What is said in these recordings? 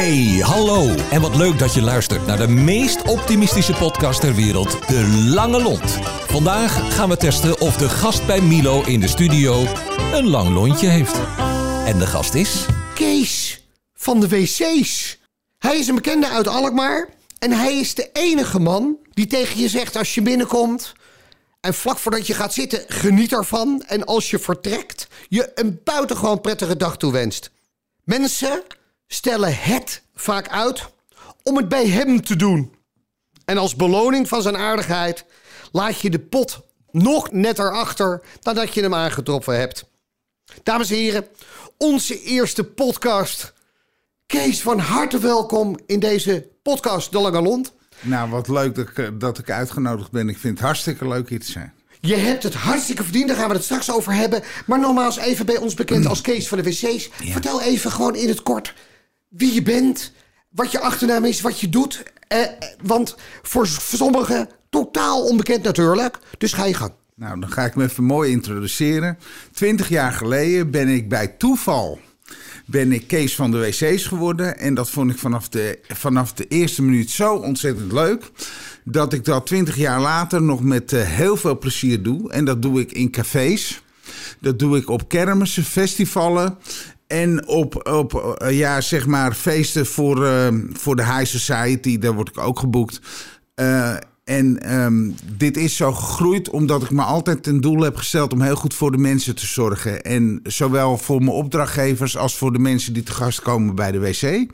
Hey, hallo. En wat leuk dat je luistert naar de meest optimistische podcast ter wereld, De Lange Lont. Vandaag gaan we testen of de gast bij Milo in de studio een lang lontje heeft. En de gast is... Kees van de wc's. Hij is een bekende uit Alkmaar. En hij is de enige man die tegen je zegt als je binnenkomt... en vlak voordat je gaat zitten, geniet ervan. En als je vertrekt, je een buitengewoon prettige dag toewenst. Mensen stellen het vaak uit om het bij hem te doen. En als beloning van zijn aardigheid laat je de pot nog netter achter nadat je hem aangetroffen hebt. Dames en heren, onze eerste podcast. Kees, van harte welkom in deze podcast De Lange Lont. Nou, wat leuk dat ik, dat ik uitgenodigd ben. Ik vind het hartstikke leuk hier te zijn. Je hebt het hartstikke verdiend, daar gaan we het straks over hebben. Maar nogmaals, even bij ons bekend als Kees van de wc's. Vertel even gewoon in het kort wie je bent, wat je achternaam is, wat je doet. Eh, want voor sommigen totaal onbekend natuurlijk. Dus ga je gang. Nou, dan ga ik me even mooi introduceren. Twintig jaar geleden ben ik bij toeval ben ik Kees van de wc's geworden. En dat vond ik vanaf de, vanaf de eerste minuut zo ontzettend leuk. Dat ik dat twintig jaar later nog met eh, heel veel plezier doe. En dat doe ik in cafés. Dat doe ik op kermissen, festivalen. En op, op eh, ja, zeg maar feesten voor, eh, voor de high society. Daar word ik ook geboekt. Eh, en ehm, dit is zo gegroeid omdat ik me altijd ten doel heb gesteld om heel goed voor de mensen te zorgen. En zowel voor mijn opdrachtgevers als voor de mensen die te gast komen bij de wc.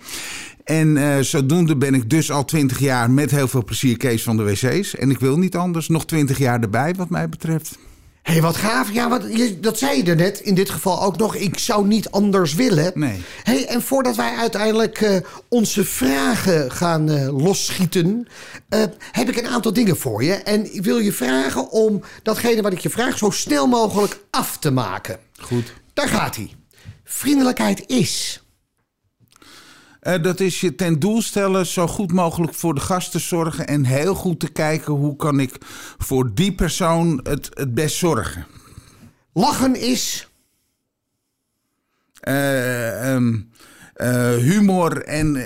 En zodoende ben ik dus al twintig jaar met heel veel plezier Kees van de wc's. En ik wil niet anders. Nog twintig jaar erbij wat mij betreft. Hé, hey, wat gaaf. Ja, wat, je, dat zei je er net. In dit geval ook nog. Ik zou niet anders willen. Nee. Hey, en voordat wij uiteindelijk uh, onze vragen gaan uh, losschieten... Uh, heb ik een aantal dingen voor je. En ik wil je vragen om datgene wat ik je vraag... zo snel mogelijk af te maken. Goed. Daar gaat hij. Vriendelijkheid is... Uh, dat is je ten doel stellen zo goed mogelijk voor de gast te zorgen en heel goed te kijken hoe kan ik voor die persoon het, het best zorgen. Lachen is. Uh, um, uh, humor en,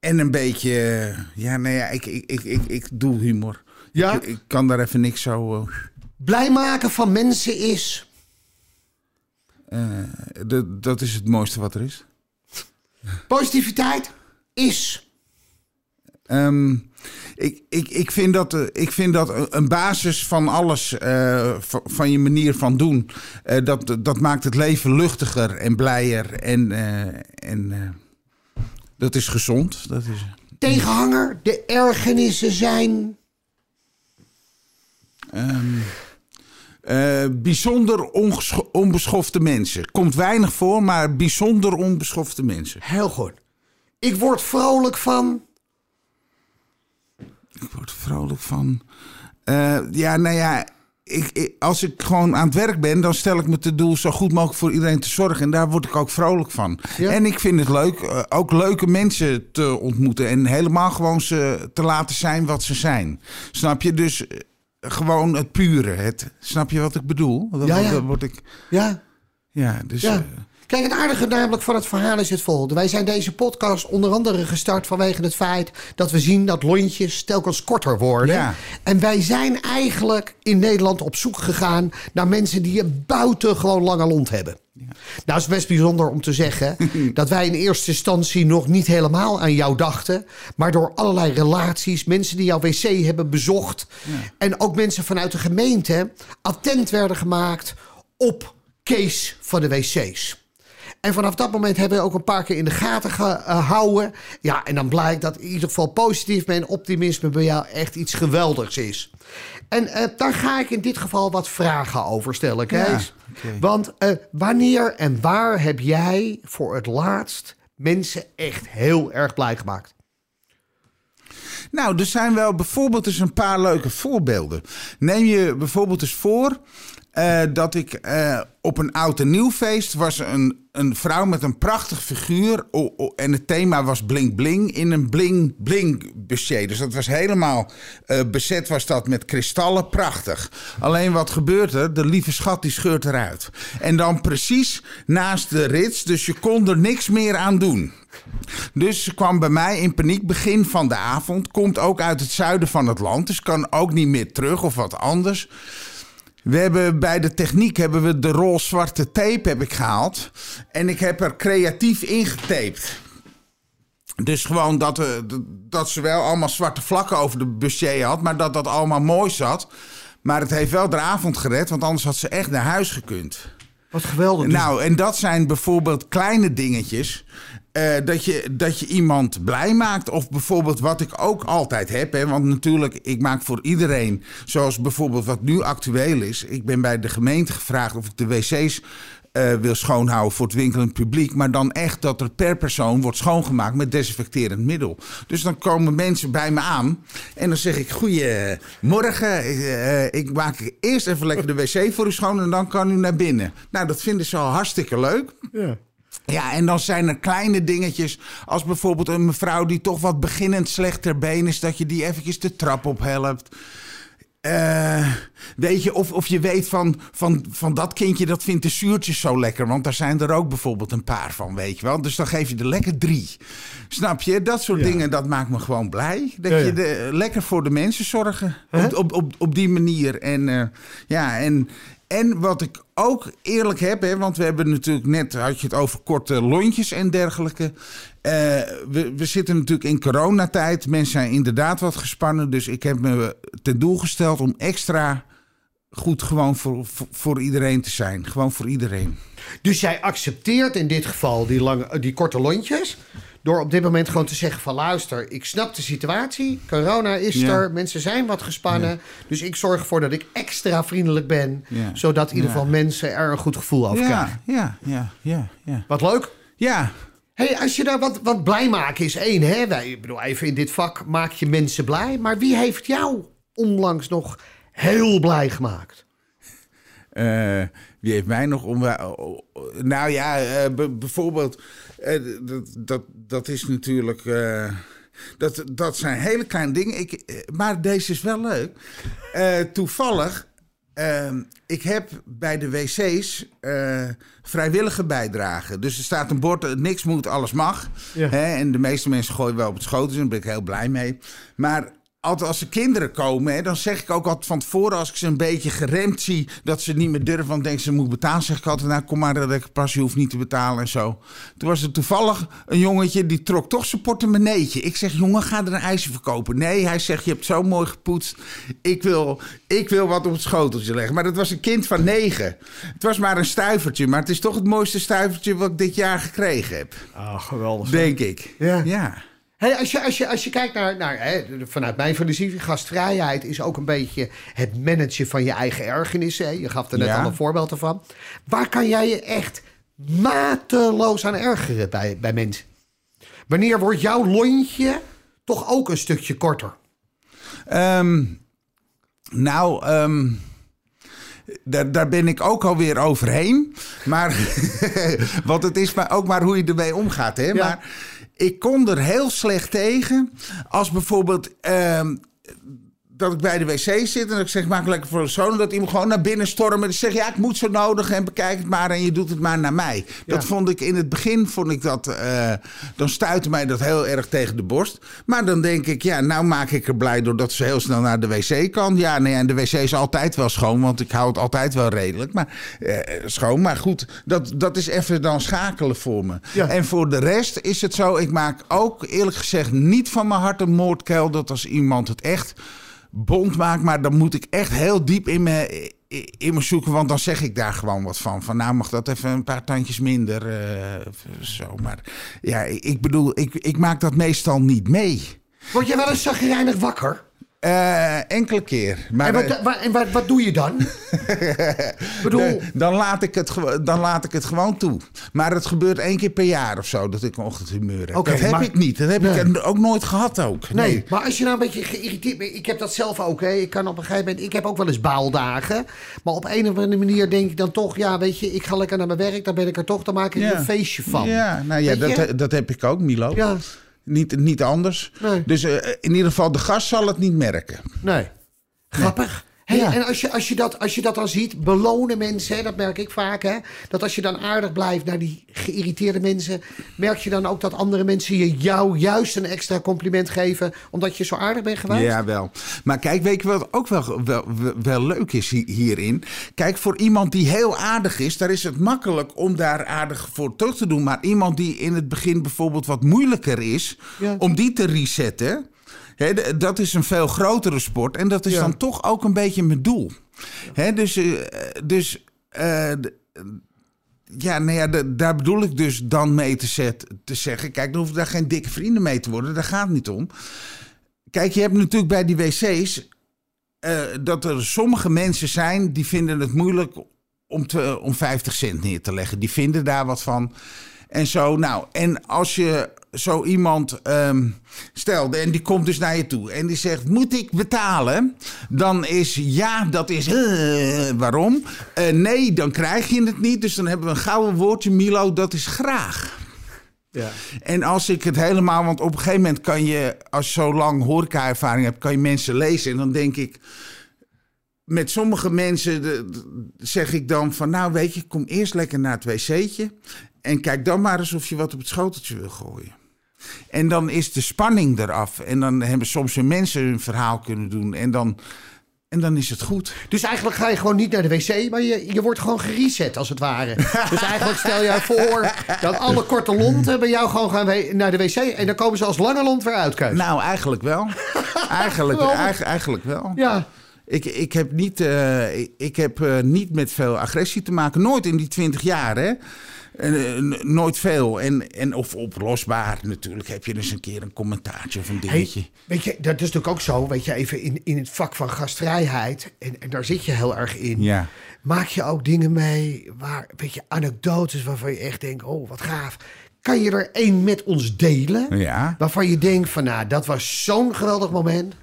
en een beetje. ja, nee, ja, ik, ik, ik, ik, ik doe humor. Ja? Ik, ik kan daar even niks zo. Blij maken van mensen is. dat is het mooiste wat er is. Positiviteit is. Um, ik, ik, ik, vind dat, ik vind dat een basis van alles, uh, van je manier van doen, uh, dat, dat maakt het leven luchtiger en blijer. En, uh, en dat is gezond. Dat is... Tegenhanger, de ergernissen zijn. Um, bijzonder onbeschofte mensen. Komt weinig voor, maar bijzonder onbeschofte mensen. Heel goed. Ik word vrolijk van. Ik word vrolijk van. Uh, ja, nou ja. Ik, ik, als ik gewoon aan het werk ben, dan stel ik me te doel zo goed mogelijk voor iedereen te zorgen. En daar word ik ook vrolijk van. Ja. En ik vind het leuk uh, ook leuke mensen te ontmoeten. En helemaal gewoon ze te laten zijn wat ze zijn. Snap je? Dus gewoon het pure. Het, snap je wat ik bedoel? Dan, ja, ja. dan word ik. Ja. Ja, dus. Ja. Kijk, het aardige namelijk van het verhaal is het volgende. Wij zijn deze podcast onder andere gestart vanwege het feit dat we zien dat lontjes telkens korter worden. Ja. En wij zijn eigenlijk in Nederland op zoek gegaan naar mensen die een buitengewoon lange lont hebben. Ja. Nou, is best bijzonder om te zeggen dat wij in eerste instantie nog niet helemaal aan jou dachten. Maar door allerlei relaties, mensen die jouw wc hebben bezocht. Ja. En ook mensen vanuit de gemeente attent werden gemaakt op Kees van de wc's. En vanaf dat moment hebben we ook een paar keer in de gaten gehouden. Ja, en dan blijkt dat in ieder geval positief en optimisme bij jou echt iets geweldigs is. En uh, daar ga ik in dit geval wat vragen over stellen, Kees. Ja, okay. Want uh, wanneer en waar heb jij voor het laatst mensen echt heel erg blij gemaakt? Nou, er zijn wel bijvoorbeeld eens een paar leuke voorbeelden. Neem je bijvoorbeeld eens voor. Eh, dat ik eh, op een oud en nieuw feest was een, een vrouw met een prachtig figuur. en het thema was bling bling in een bling bling budget. Dus dat was helemaal eh, bezet was dat met kristallen. Prachtig. Alleen wat gebeurt er? De lieve schat die scheurt eruit. En dan precies naast de rits. Dus je kon er niks meer aan doen. Dus ze kwam bij mij in paniek begin van de avond. Komt ook uit het zuiden van het land. Dus kan ook niet meer terug of wat anders. We hebben bij de techniek hebben we de rol zwarte tape heb ik gehaald. En ik heb er creatief ingetaped. Dus gewoon dat, we, dat ze wel allemaal zwarte vlakken over de budget had. Maar dat dat allemaal mooi zat. Maar het heeft wel de avond gered. Want anders had ze echt naar huis gekund. Wat geweldig. Nou, en dat zijn bijvoorbeeld kleine dingetjes. Eh, dat, je, dat je iemand blij maakt. Of bijvoorbeeld wat ik ook altijd heb. Hè, want natuurlijk, ik maak voor iedereen. Zoals bijvoorbeeld wat nu actueel is. Ik ben bij de gemeente gevraagd of ik de wc's eh, wil schoonhouden voor het winkelend publiek. Maar dan echt dat er per persoon wordt schoongemaakt met desinfecterend middel. Dus dan komen mensen bij me aan. En dan zeg ik: Goedemorgen. eh, ik maak eerst even lekker de wc voor u schoon. En dan kan u naar binnen. Nou, dat vinden ze al hartstikke leuk. ja. Ja, en dan zijn er kleine dingetjes. Als bijvoorbeeld een mevrouw die toch wat beginnend slecht ter been is, dat je die eventjes de trap op helpt. Eh, weet je, of, of je weet van, van, van dat kindje dat vindt de zuurtjes zo lekker. Want daar zijn er ook bijvoorbeeld een paar van, weet je wel. Dus dan geef je er lekker drie. Snap je? Dat soort Ja. dingen, dat maakt me gewoon blij. Dat Ja, ja. je de, lekker voor de mensen zorgen. Op, op, op, op die manier. En eh, ja, en, en wat ik ook eerlijk heb, hè, want we hebben natuurlijk net, had je het over korte lontjes en dergelijke. Eh, we, we zitten natuurlijk in coronatijd. Mensen zijn inderdaad wat gespannen. Dus ik heb me ten doel gesteld om extra goed gewoon voor, voor, voor iedereen te zijn. Gewoon voor iedereen. Dus jij accepteert in dit geval die, lange, die korte lontjes. Door op dit moment gewoon te zeggen van luister, ik snap de situatie. Corona is Ja. er, mensen zijn wat gespannen. Dus ik zorg ervoor dat ik extra vriendelijk ben. Ja. Zodat in ieder geval mensen er een goed gevoel over krijgen. Ja, ja, ja, ja, ja. Wat leuk. Ja, Hey, als je daar wat, wat blij maken is één, hè? Wij, ik bedoel, even in dit vak maak je mensen blij. Maar wie heeft jou onlangs nog heel blij gemaakt? Eh, wie heeft mij nog om. nou ja, eh, bijvoorbeeld. eh, dat, dat, dat is natuurlijk. eh, dat, dat zijn hele kleine dingen. Ik, eh, maar deze is wel leuk. Eh, toevallig. eh, ik heb bij de wc's eh, vrijwillige bijdrage. Dus er staat een bord, eh, niks moet, alles mag. Ja. Hè, en de meeste mensen gooien wel op het schoot, dus daar ben ik heel blij mee. Maar altijd als er kinderen komen, hè, dan zeg ik ook altijd van tevoren... als ik ze een beetje geremd zie, dat ze niet meer durven... want denken ze moet betalen, zeg ik altijd... nou, kom maar dat ik pas, je hoeft niet te betalen en zo. Toen was er toevallig een jongetje, die trok toch zijn portemonneetje. Ik zeg, jongen, ga er een ijsje verkopen. Nee, hij zegt, je hebt zo mooi gepoetst. Ik wil, ik wil wat op het schoteltje leggen. Maar dat was een kind van negen. Het was maar een stuivertje, maar het is toch het mooiste stuivertje... wat ik dit jaar gekregen heb, Ah, geweldig. denk ik. Ja. ja. Hey, als, je, als, je, als je kijkt naar, naar hè, vanuit mijn filosofie, gastvrijheid is ook een beetje het managen van je eigen ergernissen. hè. Je gaf er net Ja. al een voorbeeld van. Waar kan jij je echt mateloos aan ergeren bij, bij mensen? Wanneer wordt jouw lontje toch ook een stukje korter? Ehm, nou, ehm, daar, daar ben ik ook alweer overheen. Maar, want het is maar ook maar hoe je ermee omgaat. Hè? Maar ik kon er heel slecht tegen. Als bijvoorbeeld... ehm, dat ik bij de wc zit en dat ik zeg, maak lekker voor de zoon. Dat iemand gewoon naar binnen stormen. En zeg, ja, ik moet zo nodig en bekijk het maar en je doet het maar naar mij. Dat vond ik in het begin, vond ik dat, eh, dan stuitte mij dat heel erg tegen de borst. Maar dan denk ik, ja, nou maak ik er blij doordat ze heel snel naar de wc kan. Ja, nee, en de wc is altijd wel schoon, want ik hou het altijd wel redelijk. Maar eh, schoon, maar goed, dat, dat is even dan schakelen voor me. Ja. En voor de rest is het zo, ik maak ook eerlijk gezegd niet van mijn hart een moordkuil. Dat als iemand het echt bond maakt, maar dan moet ik echt heel diep in me, in me zoeken, want dan zeg ik daar gewoon wat van. Van nou mag dat even een paar tandjes minder, eh, zo. Maar ja, ik bedoel, ik, ik maak dat meestal niet mee. Word je wel eens zagrijnig wakker? Eh, enkele keer. Maar, En, wat, wa- en wat, wat doe je dan? Bedoel, dan, laat ik het, dan laat ik het gewoon toe. Maar het gebeurt één keer per jaar of zo dat ik een ochtendhumeur heb. Dat heb ik niet. Dat heb Nee. ik ook nooit gehad ook. Nee, maar als je nou een beetje geïrriteerd bent... Ik heb dat zelf ook, hè. Ik kan op een gegeven moment... Ik heb ook wel eens baaldagen. Maar op een of andere manier denk ik dan toch... Ja, weet je, ik ga lekker naar mijn werk. Dan ben ik er toch. Dan maak ik er Ja. een feestje van. Ja, nou ja, dat, dat heb ik ook, Milo. Ja, Niet, niet anders. Nee. Dus eh, in ieder geval, de gast zal het niet merken. nee. Grappig. Hey, Ja. En als je, als, je dat, als je dat dan ziet, belonen mensen, hè, dat merk ik vaak. Hè, dat als je dan aardig blijft naar die geïrriteerde mensen, merk je dan ook dat andere mensen je jou juist een extra compliment geven, omdat je zo aardig bent geweest? Ja, wel. Maar kijk, weet je wat ook wel, wel, wel leuk is hi- hierin? Kijk, voor iemand die heel aardig is, daar is het makkelijk om daar aardig voor terug te doen. Maar iemand die in het begin bijvoorbeeld wat moeilijker is, Ja. om die te resetten, dat is een veel grotere sport. En dat is Ja. dan toch ook een beetje mijn doel. Dus eh, dus eh, ja, nou ja, daar bedoel ik dus dan mee te, zet, te zeggen. Kijk, dan hoeven daar geen dikke vrienden mee te worden. Daar gaat het niet om. Kijk, je hebt natuurlijk bij die wc's eh, dat er sommige mensen zijn die vinden het moeilijk om, te, om 50 cent neer te leggen. Die vinden daar wat van. En zo, nou, en als je zo iemand ehm stelt en die komt dus naar je toe en die zegt: Moet ik betalen? Dan is ja, dat is eh, waarom? Eh, nee, dan krijg je het niet. Dus dan hebben we een gouden woordje, Milo, dat is graag. Ja. En als ik het helemaal, want op een gegeven moment kan je, als je zo lang horeca-ervaring hebt, kan je mensen lezen. En dan denk ik, met sommige mensen de- de- zeg ik dan van, nou weet je, kom eerst lekker naar het wc'tje. En kijk dan maar eens of je wat op het schoteltje wil gooien. En dan is de spanning eraf. En dan hebben soms mensen hun verhaal kunnen doen. En dan, en dan is het goed. Dus eigenlijk ga je gewoon niet naar de wc, maar je, je wordt gewoon gereset als het ware. dus eigenlijk stel je voor dat alle korte lonten bij jou gewoon gaan naar de wc en dan komen ze als lange lont weer uit, Kees. Nou, eigenlijk wel. eigenlijk, Geweldig. eigen- eigenlijk wel. Ja, Ik, ik heb, niet, eh, ik, ik heb eh, niet met veel agressie te maken. Nooit in die twintig jaar, hè. Eh, nooit veel. En, en of oplosbaar natuurlijk heb je eens een keer een commentaartje of een Hey, dingetje. weet je, dat is natuurlijk ook zo, weet je, even in, in het vak van gastvrijheid, en, en daar zit je heel erg in. Ja. Maak je ook dingen mee, waar, weet je, anekdotes waarvan je echt denkt, oh, wat gaaf. Kan je er één met ons delen? Ja. Waarvan je denkt van, nou, dat was zo'n geweldig moment.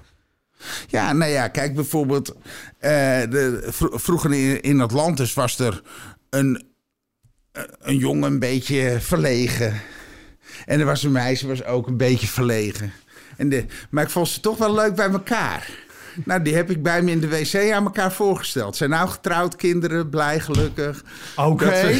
Ja, nou ja, kijk bijvoorbeeld. eh, de, vro- vroeger in, in Atlantis was er een, een jongen een beetje verlegen. En er was een meisje was ook een beetje verlegen. En de, maar ik vond ze toch wel leuk bij elkaar. Nou, die heb ik bij me in de wc aan elkaar voorgesteld. Zijn nou getrouwd, kinderen, blij, gelukkig. Oké.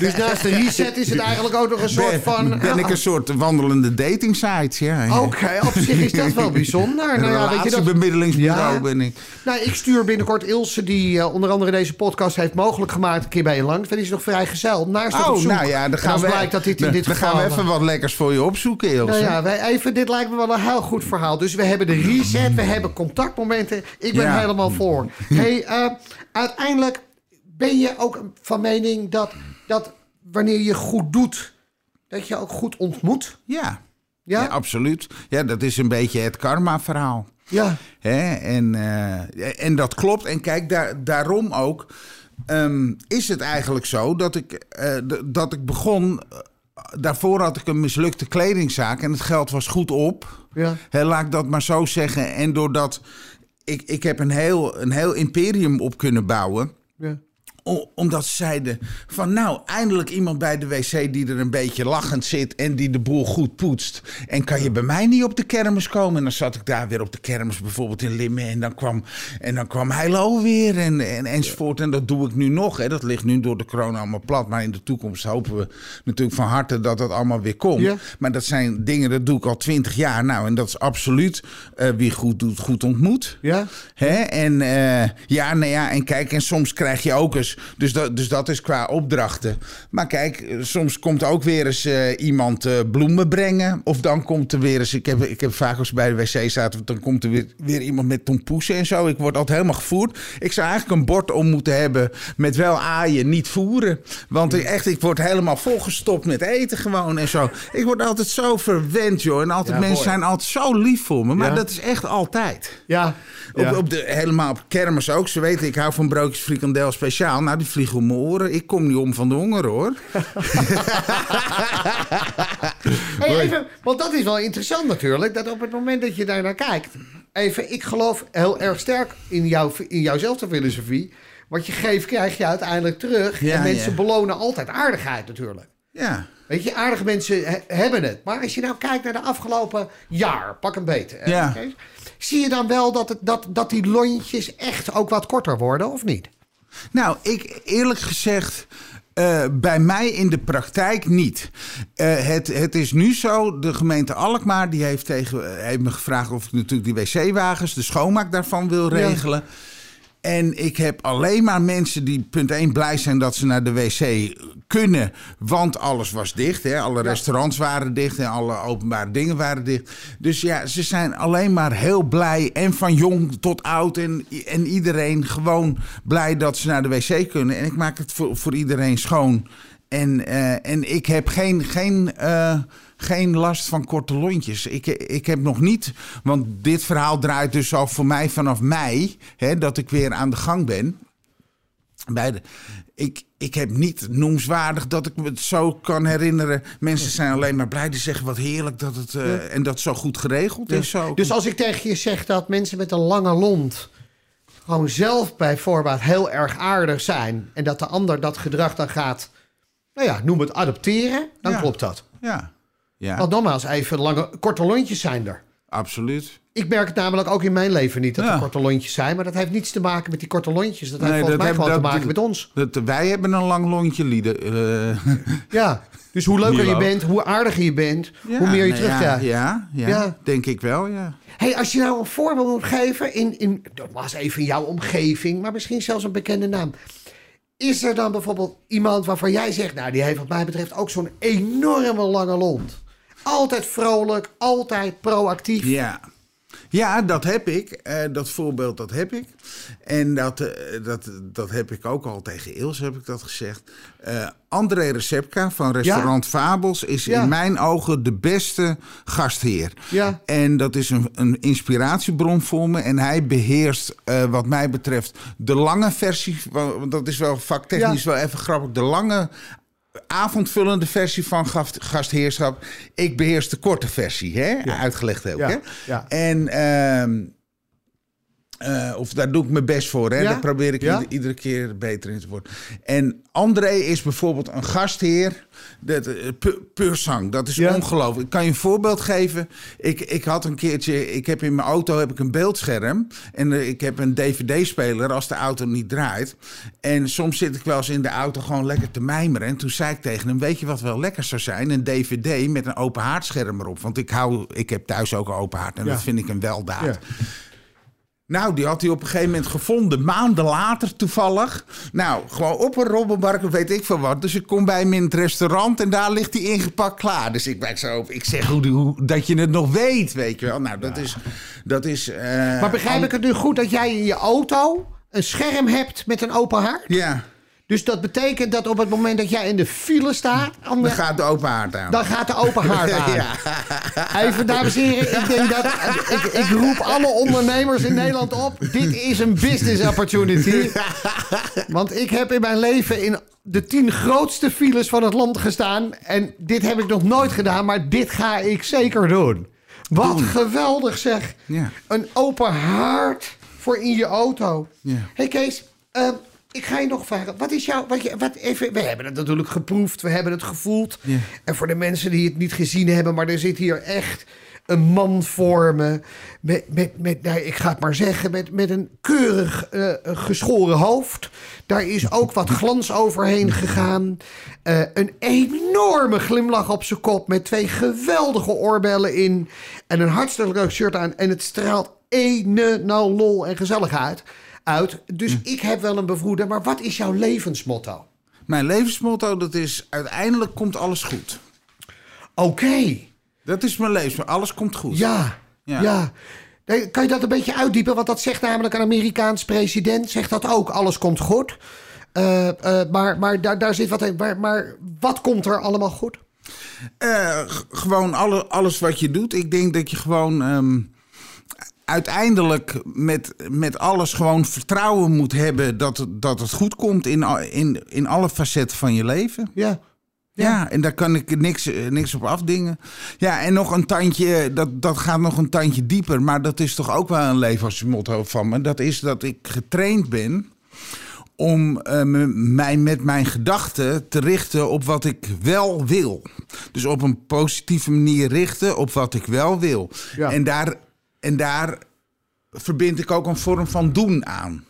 Dus naast de reset is het eigenlijk ook nog een soort van... Ben ik een soort wandelende dating site, ja. Oké, op zich is dat wel bijzonder. Een Nou ja, weet je dat... relatiebemiddelingsbureau Ja. ben ik. Nou, ik stuur binnenkort Ilse, die eh, onder andere deze podcast heeft mogelijk gemaakt, een keer bij je langs. Die is nog vrij gezel. Naar staat op Oh, zoek. nou ja, dan gaan we, blijkt dat dit in dan, dit dan geval... gaan we even wat lekkers voor je opzoeken, Ilse. Nou ja, wij even, dit lijkt me wel een heel goed verhaal. Dus we hebben de reset, we hebben contactmomenten. Ik ben Ja. helemaal voor. Hey, eh, uiteindelijk ben je ook van mening dat, dat wanneer je goed doet, dat je ook goed ontmoet. Ja. Ja? Ja, absoluut. Ja, dat is een beetje het karma-verhaal. Ja. Hè? En, eh, en dat klopt. En kijk, daar, daarom ook ehm, is het eigenlijk zo dat ik, eh, dat ik begon. Daarvoor had ik een mislukte kledingzaak en het geld was goed op. Ja. Laat ik dat maar zo zeggen. En doordat ik, ik heb een heel, een heel imperium op kunnen bouwen. ja. Omdat ze zeiden van nou, eindelijk iemand bij de wc die er een beetje lachend zit en die de boel goed poetst. En kan je bij mij niet op de kermis komen? En dan zat ik daar weer op de kermis, bijvoorbeeld in Limmen. En dan kwam, en dan kwam Heilo weer en, en, enzovoort. En dat doe ik nu nog. Hè. Dat ligt nu door de corona allemaal plat. Maar in de toekomst hopen we natuurlijk van harte dat dat allemaal weer komt. Ja. Maar dat zijn dingen, dat doe ik al twintig jaar. Nou, en dat is absoluut eh, wie goed doet, goed ontmoet. Ja? Hè? En eh, ja, nou ja, en kijk, en soms krijg je ook eens dus, dat, dus dat is qua opdrachten. Maar kijk, soms komt ook weer eens eh, iemand eh, bloemen brengen. Of dan komt er weer eens... Ik heb, ik heb vaak als bij de wc zaten... dan komt er weer, weer iemand met tompoesen en zo. Ik word altijd helemaal gevoerd. Ik zou eigenlijk een bord om moeten hebben... met wel aaien, niet voeren. Want ik, echt, ik word helemaal volgestopt met eten gewoon en zo. Ik word altijd zo verwend, joh. En altijd, Ja, mensen mooi. zijn altijd zo lief voor me. Maar Ja. dat is echt altijd. Ja. Op, op de, helemaal op kermis ook. Ze weten, ik hou van broodjes frikandel speciaal. Nou, die vliegen om mijn oren. Ik kom niet om van de honger, hoor. Hey, even, want dat is wel interessant natuurlijk. Dat op het moment dat je daar naar kijkt. Even, ik geloof heel erg sterk in, jouw, in jouwzelfde filosofie. Wat je geeft, krijg je uiteindelijk terug. Ja, en mensen ja. belonen altijd aardigheid natuurlijk. Ja. Weet je, aardige mensen he- hebben het. Maar als je nou kijkt naar de afgelopen jaar, pak een hè, Ja. Zie je dan wel dat, het, dat, dat die lontjes echt ook wat korter worden, of niet? Nou, ik eerlijk gezegd. eh, bij mij in de praktijk niet. Eh, het, het is nu zo, de gemeente Alkmaar die heeft, tegen, heeft me gevraagd of ik natuurlijk die wc-wagens, de schoonmaak daarvan wil regelen. En ik heb alleen maar mensen die punt 1 blij zijn dat ze naar de wc kunnen. Want alles was dicht. Hè? Alle restaurants waren dicht en alle openbare dingen waren dicht. Dus ja, ze zijn alleen maar heel blij. En van jong tot oud en, en iedereen gewoon blij dat ze naar de wc kunnen. En ik maak het voor, voor iedereen schoon. En, eh, en ik heb geen, geen, eh, geen last van korte lontjes. Ik, ik heb nog niet, want dit verhaal draait dus al voor mij vanaf mei, hè, dat ik weer aan de gang ben. Bij de, ik, ik heb niet noemswaardig dat ik me het zo kan herinneren. Mensen zijn alleen maar blij. Die zeggen wat heerlijk dat het. eh, En dat zo goed geregeld is. Zo. Dus als ik tegen je zeg dat mensen met een lange lont gewoon zelf bij voorbaat heel erg aardig zijn en dat de ander dat gedrag dan gaat, nou ja, noem het adopteren, dan Ja. klopt dat. Ja, ja Want nogmaals, even lange, korte lontjes zijn er. absoluut. Ik merk het namelijk ook in mijn leven niet dat er korte lontjes zijn, maar dat heeft niets te maken met die korte lontjes. Dat heeft volgens mij gewoon te dat- maken met ons. Dat, wij hebben een lang lontje lieden. eh. Ja, dus hoe leuker je bent, hoe aardiger je bent, Ja, hoe meer je nou terugkrijgt. Ja, ja, denk ik wel, ja. Hey, als je nou een voorbeeld moet geven in, in dat was even in jouw omgeving, maar misschien zelfs een bekende naam. Is er dan bijvoorbeeld iemand waarvan jij zegt, nou die heeft wat mij betreft ook zo'n enorme lange lont. Altijd vrolijk, altijd proactief. Ja. Ja, dat heb ik. Eh, dat voorbeeld, dat heb ik. En dat, eh, dat, dat heb ik ook al tegen Ilse, heb ik dat gezegd. Eh, André Recepka van restaurant Fabels is Ja. in mijn ogen de beste gastheer. Ja. En dat is een, een inspiratiebron voor me. En hij beheerst, eh, wat mij betreft, de lange versie. Want dat is wel vaktechnisch wel even grappig. De lange avondvullende versie van gast- gastheerschap. Ik beheers de korte versie, hè? uitgelegd ook. Ja, Hè? ja. En ehm, eh, of daar doe ik mijn best voor. Hè? Ja? Daar probeer ik Ja? ieder- iedere keer beter in te worden. En André is bijvoorbeeld een gastheer. Dat, eh, pu- puur zang. Dat is Ja? ongelooflijk. Ik kan je een voorbeeld geven. Ik, ik had een keertje... Ik heb in mijn auto heb ik een beeldscherm. En eh, ik heb een dvd-speler als de auto niet draait. En soms zit ik wel eens in de auto gewoon lekker te mijmeren. En toen zei ik tegen hem... Weet je wat wel lekker zou zijn? Een dvd met een open haardscherm erop. Want ik, hou, ik heb thuis ook een open haard. En dat vind ik een weldaad. Nou, die had hij op een gegeven moment gevonden, maanden later toevallig. Nou, gewoon op een robbenbark, of weet ik veel wat. Dus ik kom bij hem in het restaurant en daar ligt hij ingepakt klaar. Dus ik ben zo ik zeg hoe, hoe, dat je het nog weet, weet je wel. Nou, dat is... Dat is eh, Maar begrijp ik het nu goed dat jij in je auto een scherm hebt met een open haard? Ja, Dus dat betekent dat op het moment dat jij in de file staat, dan, dan gaat de open haard aan. dan gaat de open haard aan. Even, dames en heren, ik denk dat. Ik, ik roep alle ondernemers in Nederland op. Dit is een business opportunity. Want ik heb in mijn leven in de tien grootste files van het land gestaan. En dit heb ik nog nooit gedaan, maar dit ga ik zeker doen. Wat geweldig zeg. Ja. Een open haard voor in je auto. Ja. hey Kees, ehm, ik ga je nog vragen. Wat is jouw... Wat je, wat even, we hebben het natuurlijk geproefd. We hebben het gevoeld. Ja. En voor de mensen die het niet gezien hebben... maar er zit hier echt een man voor me. Met, met, met nou, ik ga het maar zeggen... met, met een keurig eh, geschoren hoofd. Daar is ook wat glans overheen gegaan. Eh, een enorme glimlach op zijn kop... met twee geweldige oorbellen in... en een hartstikke leuk shirt aan. En het straalt ene nou lol en gezelligheid... uit. Dus ik heb wel een bevroeder. Maar wat is jouw levensmotto? Mijn levensmotto, dat is uiteindelijk komt alles goed. Oké, Dat is mijn levensmotto. Alles komt goed. ja, ja. Ja. Nee, Kan je dat een beetje uitdiepen? Want dat zegt namelijk een Amerikaans president. Zegt dat ook, alles komt goed. Eh, eh, maar maar daar, daar zit wat in. Maar, maar wat komt er allemaal goed? Eh, gewoon alle, alles wat je doet. Ik denk dat je gewoon ehm, uiteindelijk met, met alles gewoon vertrouwen moet hebben dat het, dat het goed komt in, in, in alle facetten van je leven. Ja. Ja, en daar kan ik niks, niks op afdingen. Ja, en nog een tandje, dat, dat gaat nog een tandje dieper. Maar dat is toch ook wel een levensmotto van me. Dat is dat ik getraind ben om eh, mij met mijn gedachten te richten op wat ik wel wil. Dus op een positieve manier richten op wat ik wel wil. Ja. En, daar, en daar verbind ik ook een vorm van doen aan.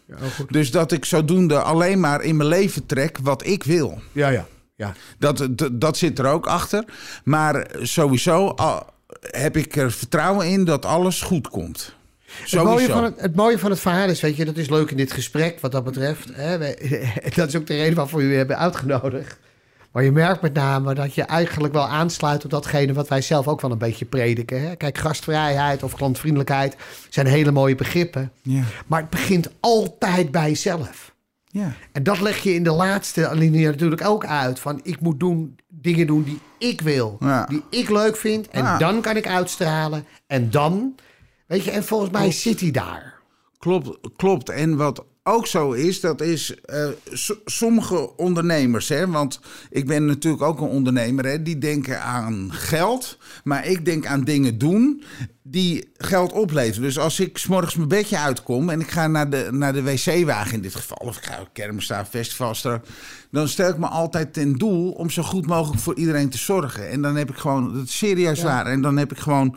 dus dat ik zodoende alleen maar in mijn leven trek wat ik wil. Ja, ja. ja. Dat, dat, dat zit er ook achter. Maar sowieso heb ik er vertrouwen in dat alles goed komt. Het mooie, van het, het mooie van het verhaal is, weet je, dat is leuk in dit gesprek wat dat betreft. Hè, dat is ook de reden waarvoor we u hebben uitgenodigd. Maar je merkt met name dat je eigenlijk wel aansluit op datgene wat wij zelf ook wel een beetje prediken. Hè? Kijk, gastvrijheid of klantvriendelijkheid zijn hele mooie begrippen. Ja. Maar het begint altijd bij jezelf. Ja. En dat leg je in de laatste alinea natuurlijk ook uit. Van ik moet doen, dingen doen die ik wil. Ja. Die ik leuk vind. En Ja. dan kan ik uitstralen. En dan, weet je, en volgens mij zit hij daar. Klopt, klopt. En wat ook zo is, dat is eh, sommige ondernemers, hè, want ik ben natuurlijk ook een ondernemer, hè, die denken aan geld, maar ik denk aan dingen doen die geld opleveren. Dus als ik 's morgens mijn bedje uitkom en ik ga naar de, naar de wc-wagen in dit geval, of ik ga op dan stel ik me altijd ten doel om zo goed mogelijk voor iedereen te zorgen. En dan heb ik gewoon, dat is serieus waar, en dan heb ik gewoon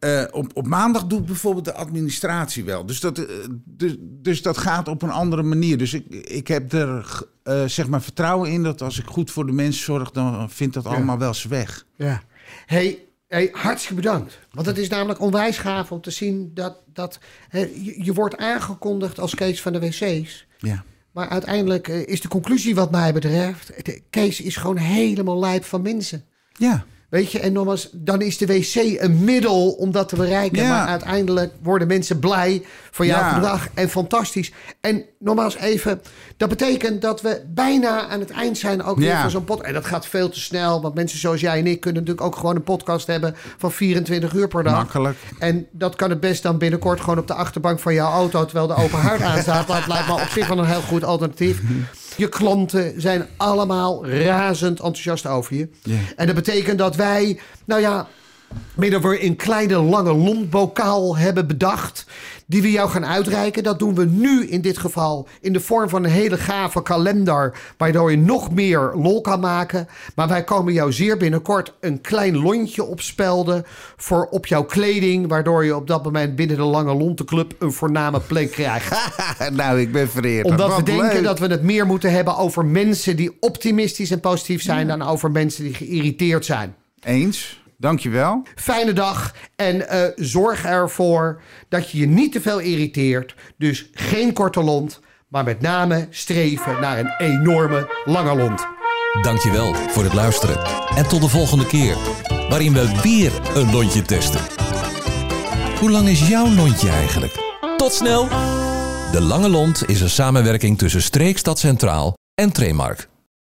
eh, op, op maandag doe ik bijvoorbeeld de administratie wel. Dus dat, eh, dus, dus dat gaat op een andere manier. Dus ik, ik heb er eh, zeg maar vertrouwen in dat als ik goed voor de mensen zorg, dan vindt dat allemaal wel zijn weg. Ja. Hey, hey, hartstikke bedankt. Want het is namelijk onwijs gaaf om te zien dat, dat je, je wordt aangekondigd als Kees van de wc's. Ja. Maar uiteindelijk is de conclusie wat mij betreft... de- Kees is gewoon helemaal lijp van mensen. Ja. Weet je, en nogmaals, dan is de wc een middel om dat te bereiken. Ja. Maar uiteindelijk worden mensen blij van jouw Ja. gedrag. En fantastisch. En nogmaals even, dat betekent dat we bijna aan het eind zijn ook weer Ja. van zo'n podcast. En dat gaat veel te snel, want mensen zoals jij en ik kunnen natuurlijk ook gewoon een podcast hebben van 24 uur per dag. Makkelijk. En dat kan het best dan binnenkort gewoon op de achterbank van jouw auto, terwijl de open haard aanstaat. Dat lijkt me op zich wel een heel goed alternatief. Je klanten zijn allemaal razend enthousiast over je. En dat betekent dat wij, nou ja, midden we een kleine lange lontbokaal hebben bedacht. Die we jou gaan uitreiken. Dat doen we nu in dit geval in de vorm van een hele gave kalender. Waardoor je nog meer lol kan maken. Maar wij komen jou zeer binnenkort een klein lontje opspelden. Voor op jouw kleding. Waardoor je op dat moment binnen de Lange Lontenclub een voorname plek krijgt. nou, ik ben vereerd. Omdat we denken leuk. dat we het meer moeten hebben over mensen die optimistisch en positief zijn. Dan over mensen die geïrriteerd zijn. Eens. Dankjewel. Fijne dag en eh, zorg ervoor dat je je niet te veel irriteert. Dus geen korte lont, maar met name streven naar een enorme lange lont. Dankjewel voor het luisteren. En tot de volgende keer, waarin we weer een lontje testen. Hoe lang is jouw lontje eigenlijk? Tot snel! De Lange Lont is een samenwerking tussen Streekstad Centraal en Tremark.